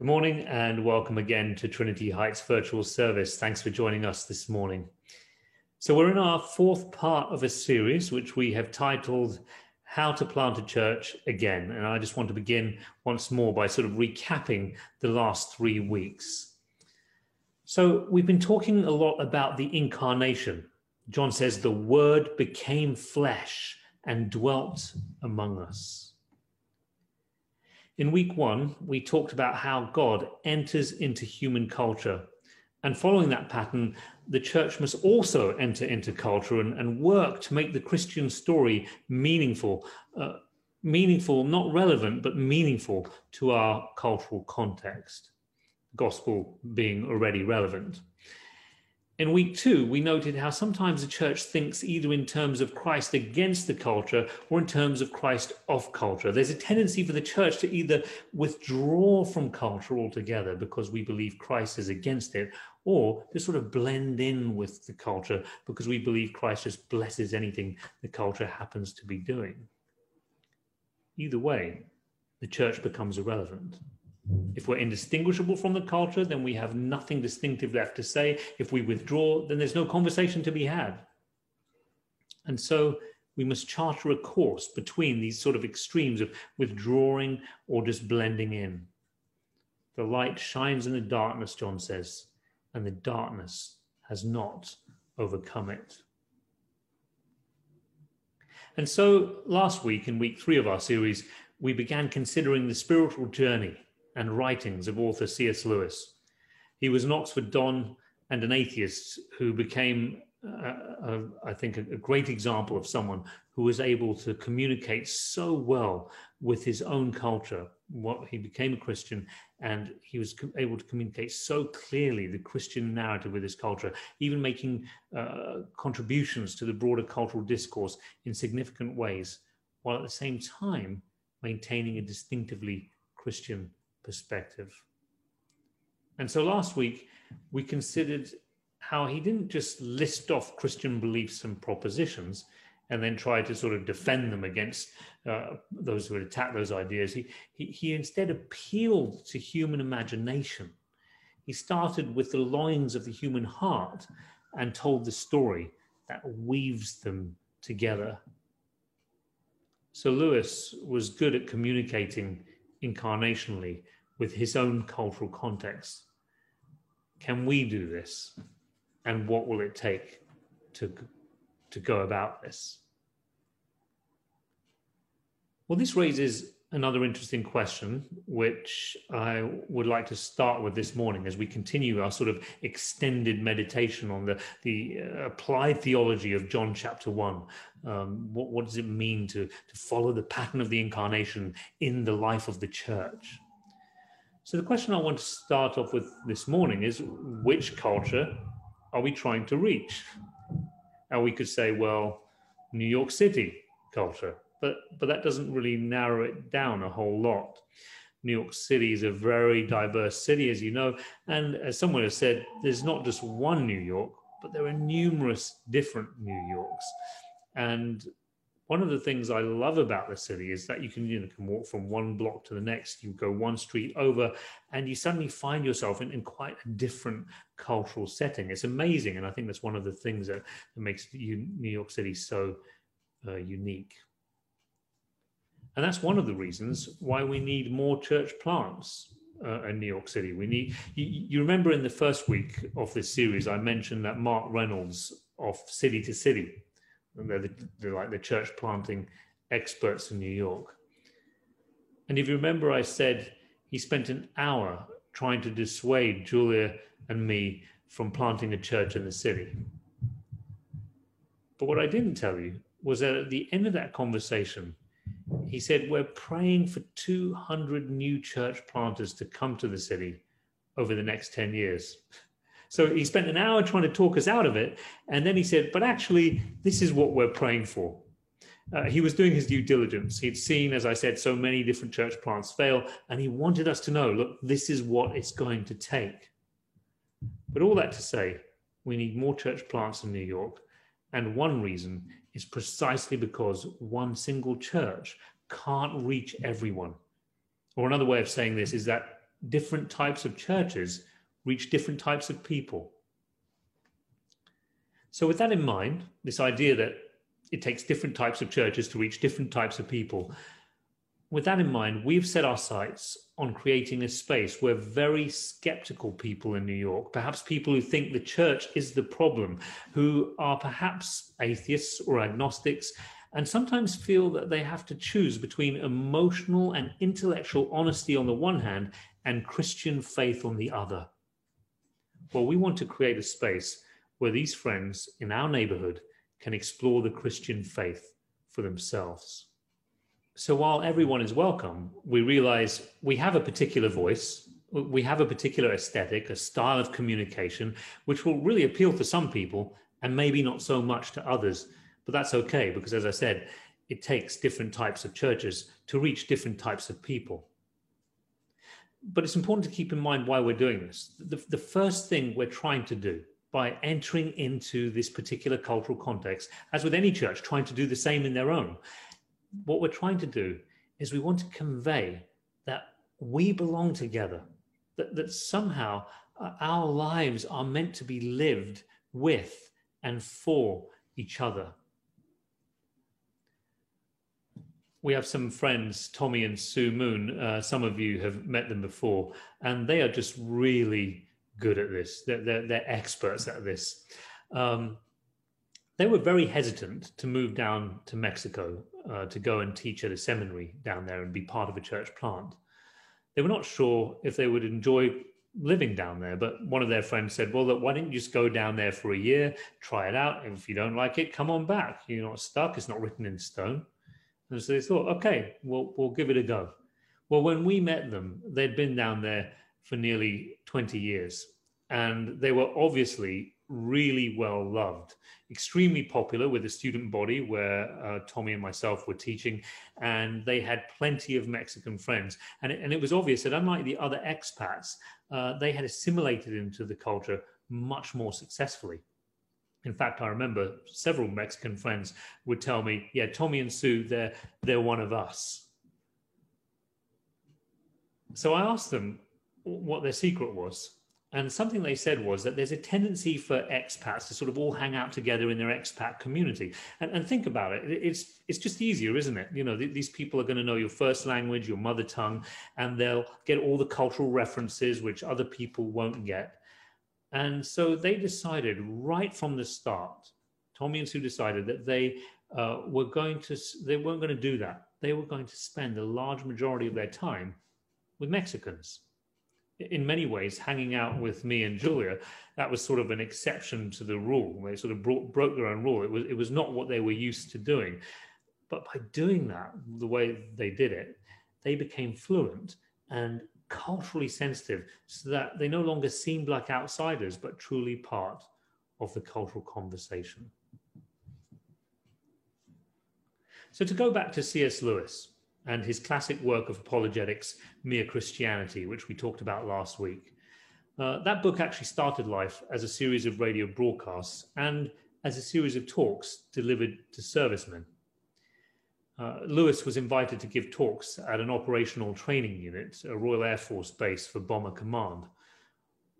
Good morning and welcome again to Trinity Heights virtual service. Thanks for joining us this morning. So, we're in our fourth part of a series which we have titled How to Plant a Church Again. And I just want to begin once more by sort of recapping the last three weeks. So, we've been talking a lot about the incarnation. John says, The Word became flesh and dwelt among us. In week one, we talked about how God enters into human culture. And following that pattern, the church must also enter into culture and, and work to make the Christian story meaningful. Uh, meaningful, not relevant, but meaningful to our cultural context. Gospel being already relevant. In week two, we noted how sometimes the church thinks either in terms of Christ against the culture or in terms of Christ of culture. There's a tendency for the church to either withdraw from culture altogether because we believe Christ is against it, or to sort of blend in with the culture because we believe Christ just blesses anything the culture happens to be doing. Either way, the church becomes irrelevant. If we're indistinguishable from the culture, then we have nothing distinctive left to say. If we withdraw, then there's no conversation to be had. And so we must charter a course between these sort of extremes of withdrawing or just blending in. The light shines in the darkness, John says, and the darkness has not overcome it. And so last week, in week three of our series, we began considering the spiritual journey and writings of author C.S. Lewis. He was an Oxford Don and an atheist who became, uh, a, I think, a, great example of someone who was able to communicate so well with his own culture. What he became a Christian, and he was able to communicate so clearly the Christian narrative with his culture, even making uh, contributions to the broader cultural discourse in significant ways, while at the same time maintaining a distinctively Christian perspective. And so last week, we considered how he didn't just list off Christian beliefs and propositions and then try to sort of defend them against uh, those who would attack those ideas. He, he, he instead appealed to human imagination. He started with the longings of the human heart and told the story that weaves them together. So Lewis was good at communicating incarnationally with his own cultural context. Can we do this? And what will it take to, to go about this? Well, this raises another interesting question, which I would like to start with this morning as we continue our sort of extended meditation on the, the uh, applied theology of John chapter 1. Um, what, what does it mean to, to follow the pattern of the incarnation in the life of the church? So, the question I want to start off with this morning is which culture are we trying to reach? And we could say, well, New York City culture, but, but that doesn't really narrow it down a whole lot. New York City is a very diverse city, as you know. And as someone has said, there's not just one New York, but there are numerous different New Yorks. And one of the things I love about the city is that you can you know can walk from one block to the next. You go one street over, and you suddenly find yourself in, in quite a different cultural setting. It's amazing, and I think that's one of the things that, that makes New York City so uh, unique. And that's one of the reasons why we need more church plants uh, in New York City. We need. You, you remember in the first week of this series, I mentioned that Mark Reynolds of City to City they're, the, they're like the church planting experts in New York. And if you remember, I said he spent an hour trying to dissuade Julia and me from planting a church in the city. But what I didn't tell you was that at the end of that conversation, he said, We're praying for 200 new church planters to come to the city over the next 10 years. So he spent an hour trying to talk us out of it. And then he said, but actually, this is what we're praying for. Uh, he was doing his due diligence. He'd seen, as I said, so many different church plants fail, and he wanted us to know look, this is what it's going to take. But all that to say, we need more church plants in New York. And one reason is precisely because one single church can't reach everyone. Or another way of saying this is that different types of churches reach different types of people. So, with that in mind, this idea that it takes different types of churches to reach different types of people, with that in mind, we've set our sights on creating a space where very skeptical people in New York, perhaps people who think the church is the problem, who are perhaps atheists or agnostics, and sometimes feel that they have to choose between emotional and intellectual honesty on the one hand and Christian faith on the other. Well, we want to create a space where these friends in our neighborhood can explore the Christian faith for themselves. So while everyone is welcome, we realize we have a particular voice, we have a particular aesthetic, a style of communication, which will really appeal to some people and maybe not so much to others. But that's okay because, as I said, it takes different types of churches to reach different types of people. But it's important to keep in mind why we're doing this. The, the first thing we're trying to do by entering into this particular cultural context, as with any church trying to do the same in their own, what we're trying to do is we want to convey that we belong together, that, that somehow uh, our lives are meant to be lived with and for each other. We have some friends, Tommy and Sue Moon. Uh, some of you have met them before, and they are just really good at this. They're, they're, they're experts at this. Um, they were very hesitant to move down to Mexico uh, to go and teach at a seminary down there and be part of a church plant. They were not sure if they would enjoy living down there, but one of their friends said, Well, look, why don't you just go down there for a year, try it out? If you don't like it, come on back. You're not stuck, it's not written in stone. And so they thought, Okay, we'll, we'll give it a go. Well, when we met them, they'd been down there for nearly 20 years, and they were obviously really well loved, extremely popular with the student body where uh, Tommy and myself were teaching, and they had plenty of Mexican friends. And it, and it was obvious that unlike the other expats, uh, they had assimilated into the culture much more successfully. In fact, I remember several Mexican friends would tell me, "Yeah, Tommy and Sue, they're they're one of us." So I asked them what their secret was and something they said was that there's a tendency for expats to sort of all hang out together in their expat community. And, and think about it, it's it's just easier, isn't it? You know, th- these people are going to know your first language, your mother tongue, and they'll get all the cultural references which other people won't get. And so they decided right from the start, Tommy and Sue decided that they uh, were going to they weren't going to do that. They were going to spend a large majority of their time with Mexicans in many ways, hanging out with me and Julia, that was sort of an exception to the rule. They sort of brought, broke their own rule. It was it was not what they were used to doing, but by doing that, the way they did it, they became fluent and culturally sensitive, so that they no longer seemed like outsiders, but truly part of the cultural conversation. So to go back to C.S. Lewis, and his classic work of apologetics, Mere Christianity, which we talked about last week. Uh, that book actually started life as a series of radio broadcasts and as a series of talks delivered to servicemen. Uh, Lewis was invited to give talks at an operational training unit, a Royal Air Force base for Bomber Command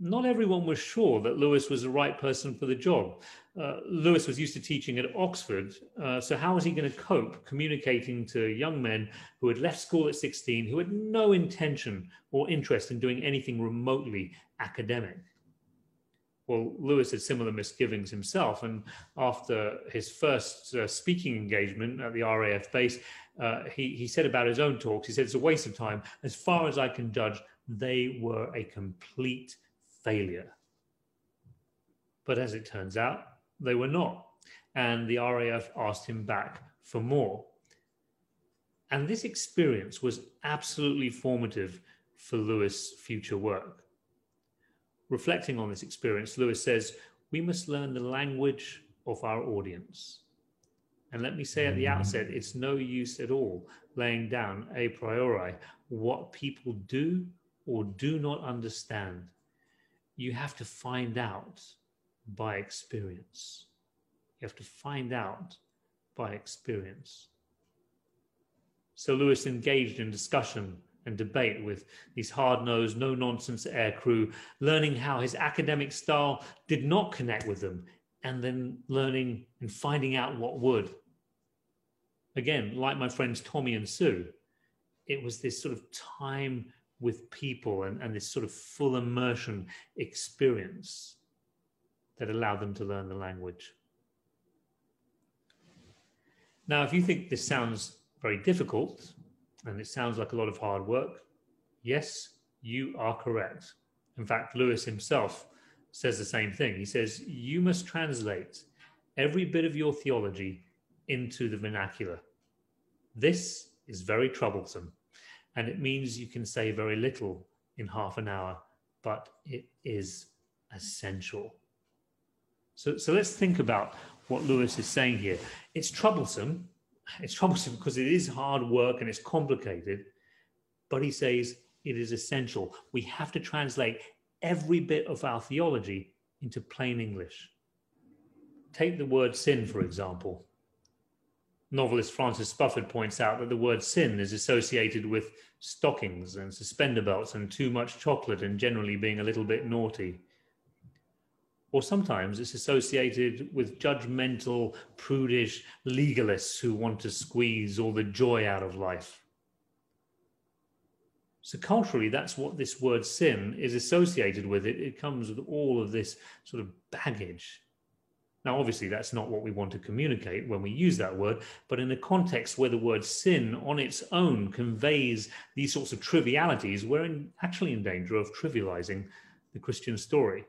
not everyone was sure that Lewis was the right person for the job. Uh, Lewis was used to teaching at Oxford, uh, so how was he going to cope communicating to young men who had left school at 16, who had no intention or interest in doing anything remotely academic? Well, Lewis had similar misgivings himself, and after his first uh, speaking engagement at the RAF base, uh, he, he said about his own talks, he said, It's a waste of time. As far as I can judge, they were a complete failure. But as it turns out, they were not. And the RAF asked him back for more. And this experience was absolutely formative for Lewis' future work. Reflecting on this experience, Lewis says, We must learn the language of our audience. And let me say at the mm-hmm. outset, it's no use at all laying down a priori what people do or do not understand you have to find out by experience. You have to find out by experience. So Lewis engaged in discussion and debate with these hard nosed, no nonsense air crew, learning how his academic style did not connect with them, and then learning and finding out what would. Again, like my friends Tommy and Sue, it was this sort of time with people and, and this sort of full immersion experience that allow them to learn the language. Now, if you think this sounds very difficult and it sounds like a lot of hard work, yes, you are correct. In fact, Lewis himself says the same thing. He says, You must translate every bit of your theology into the vernacular. This is very troublesome, and it means you can say very little in half an hour, but it is essential. So, so let's think about what Lewis is saying here. It's troublesome. It's troublesome because it is hard work and it's complicated, but he says it is essential. We have to translate every bit of our theology into plain English. Take the word sin, for example. Novelist Francis Spufford points out that the word sin is associated with stockings and suspender belts and too much chocolate and generally being a little bit naughty. Or sometimes it's associated with judgmental, prudish legalists who want to squeeze all the joy out of life. So culturally, that's what this word sin is associated with. It, it comes with all of this sort of baggage. Now, obviously, that's not what we want to communicate when we use that word, but in a context where the word sin on its own conveys these sorts of trivialities, we're in, actually in danger of trivializing the Christian story.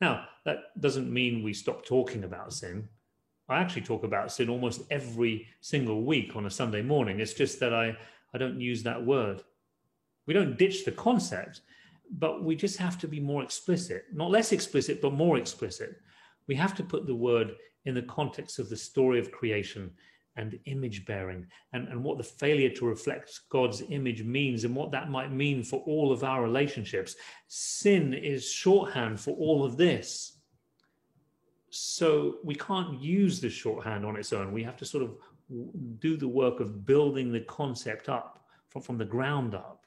Now, that doesn't mean we stop talking about sin. I actually talk about sin almost every single week on a Sunday morning. It's just that I, I don't use that word. We don't ditch the concept, but we just have to be more explicit, not less explicit, but more explicit. We have to put the word in the context of the story of creation and image bearing and, and what the failure to reflect God's image means and what that might mean for all of our relationships. Sin is shorthand for all of this. So we can't use the shorthand on its own. We have to sort of do the work of building the concept up from, from the ground up.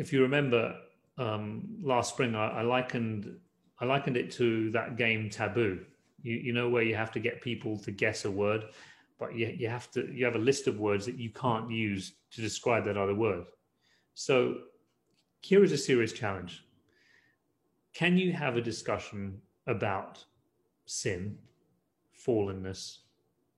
if you remember um, last spring, I, I, likened I likened it to that game Taboo. You, you know where you have to get people to guess a word, but you, you have to you have a list of words that you can't use to describe that other word. So here is a serious challenge. Can you have a discussion about sin, fallenness,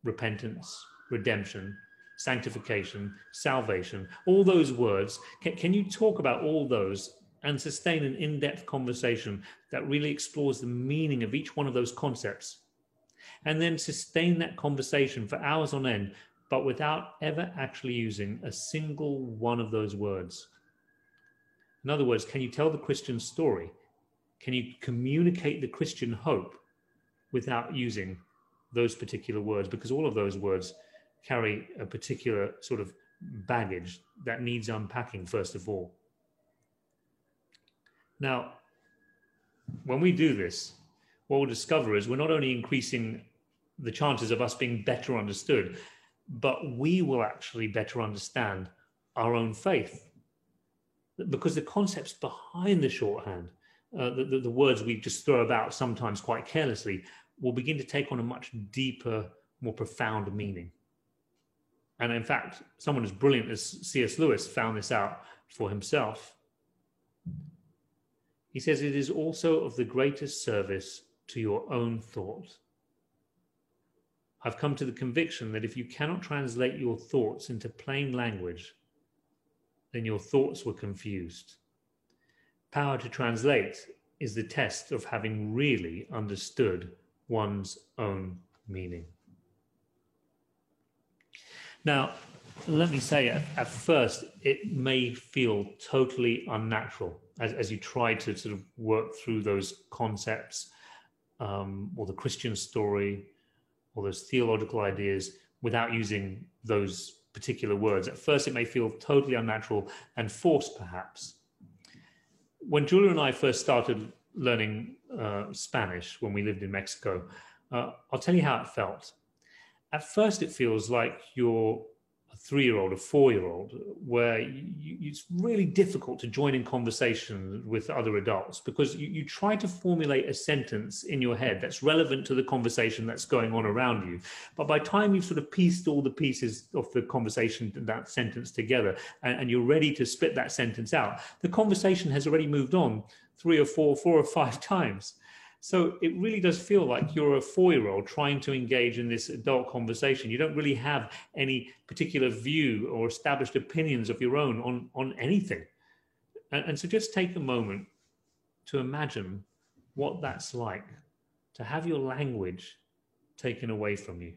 repentance, redemption, sanctification, salvation, all those words. Can, can you talk about all those and sustain an in depth conversation that really explores the meaning of each one of those concepts? And then sustain that conversation for hours on end, but without ever actually using a single one of those words. In other words, can you tell the Christian story? Can you communicate the Christian hope without using those particular words? Because all of those words carry a particular sort of baggage that needs unpacking, first of all. Now, when we do this, what we'll discover is we're not only increasing the chances of us being better understood, but we will actually better understand our own faith. Because the concepts behind the shorthand, uh, the, the, the words we just throw about sometimes quite carelessly, will begin to take on a much deeper, more profound meaning. And in fact, someone as brilliant as C.S. Lewis found this out for himself. He says, It is also of the greatest service to your own thought. I've come to the conviction that if you cannot translate your thoughts into plain language, then your thoughts were confused. Power to translate is the test of having really understood one's own meaning. Now, let me say at, at first, it may feel totally unnatural as, as you try to sort of work through those concepts um, or the Christian story or those theological ideas without using those particular words. At first, it may feel totally unnatural and forced, perhaps. When Julia and I first started learning uh, Spanish when we lived in Mexico, uh, I'll tell you how it felt at first it feels like you're a three year old, a four year old, where you, it's really difficult to join in conversation with other adults because you, you try to formulate a sentence in your head that's relevant to the conversation that's going on around you. But by the time you've sort of pieced all the pieces of the conversation, that sentence together, and, and you're ready to spit that sentence out, the conversation has already moved on three or four, four or five times. So it really does feel like you're a four year old trying to engage in this adult conversation. You don't really have any particular view or established opinions of your own on, on anything. And, and so just take a moment to imagine what that's like to have your language taken away from you.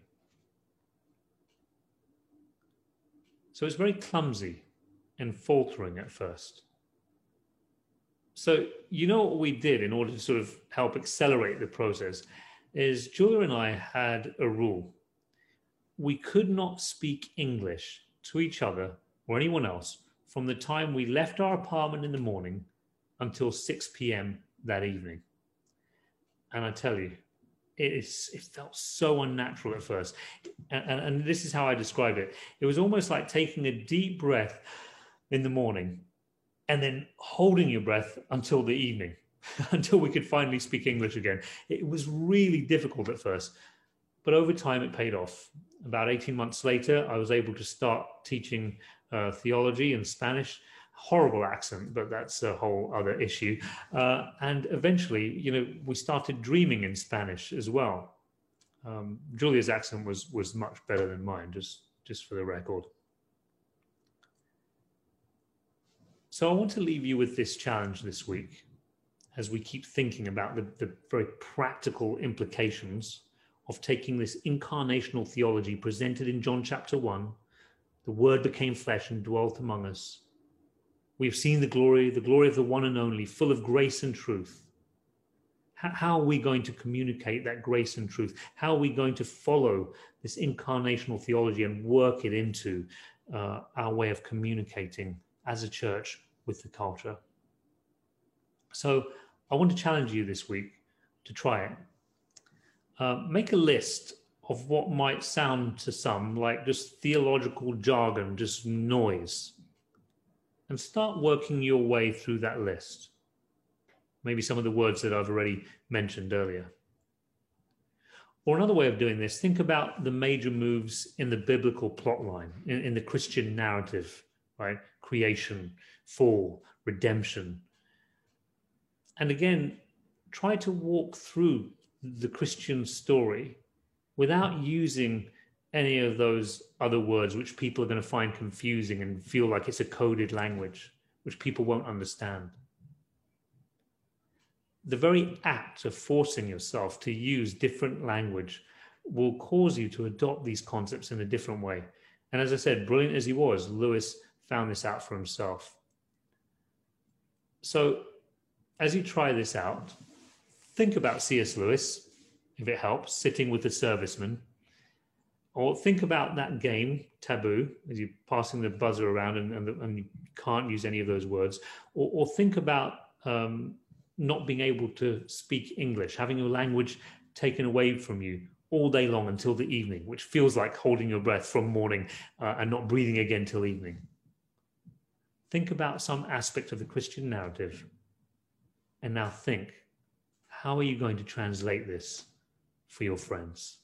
So it's very clumsy and faltering at first. So, you know what we did in order to sort of help accelerate the process is Julia and I had a rule. We could not speak English to each other or anyone else from the time we left our apartment in the morning until 6 p.m. that evening. And I tell you, it, is, it felt so unnatural at first. And, and, and this is how I describe it it was almost like taking a deep breath in the morning and then holding your breath until the evening, until we could finally speak English again. It was really difficult at first, but over time it paid off. About 18 months later, I was able to start teaching uh, theology and Spanish. Horrible accent, but that's a whole other issue. Uh, and eventually, you know, we started dreaming in Spanish as well. Um, Julia's accent was was much better than mine, just just for the record. So I want to leave you with this challenge this week as we keep thinking about the, the very practical implications of taking this incarnational theology presented in John chapter 1. The Word became flesh and dwelt among us. We have seen the glory, the glory of the one and only, full of grace and truth. How, are we going to communicate that grace and truth? How are we going to follow this incarnational theology and work it into uh, our way of communicating as a church with the culture. So I want to challenge you this week to try it. Uh, make a list of what might sound to some like just theological jargon, just noise, and start working your way through that list. Maybe some of the words that I've already mentioned earlier. Or another way of doing this, think about the major moves in the biblical plotline, in, in the Christian narrative, right? Creation, fall, redemption. And again, try to walk through the Christian story without using any of those other words which people are going to find confusing and feel like it's a coded language, which people won't understand. The very act of forcing yourself to use different language will cause you to adopt these concepts in a different way. And as I said, brilliant as he was, Lewis found this out for himself. So, as you try this out, think about C.S. Lewis, if it helps, sitting with the serviceman, or think about that game, Taboo, as you're passing the buzzer around and, and, and you can't use any of those words, or, or think about um, not being able to speak English, having your language taken away from you all day long until the evening, which feels like holding your breath from morning uh, and not breathing again till evening think about some aspect of the Christian narrative and now think how are you going to translate this for your friends?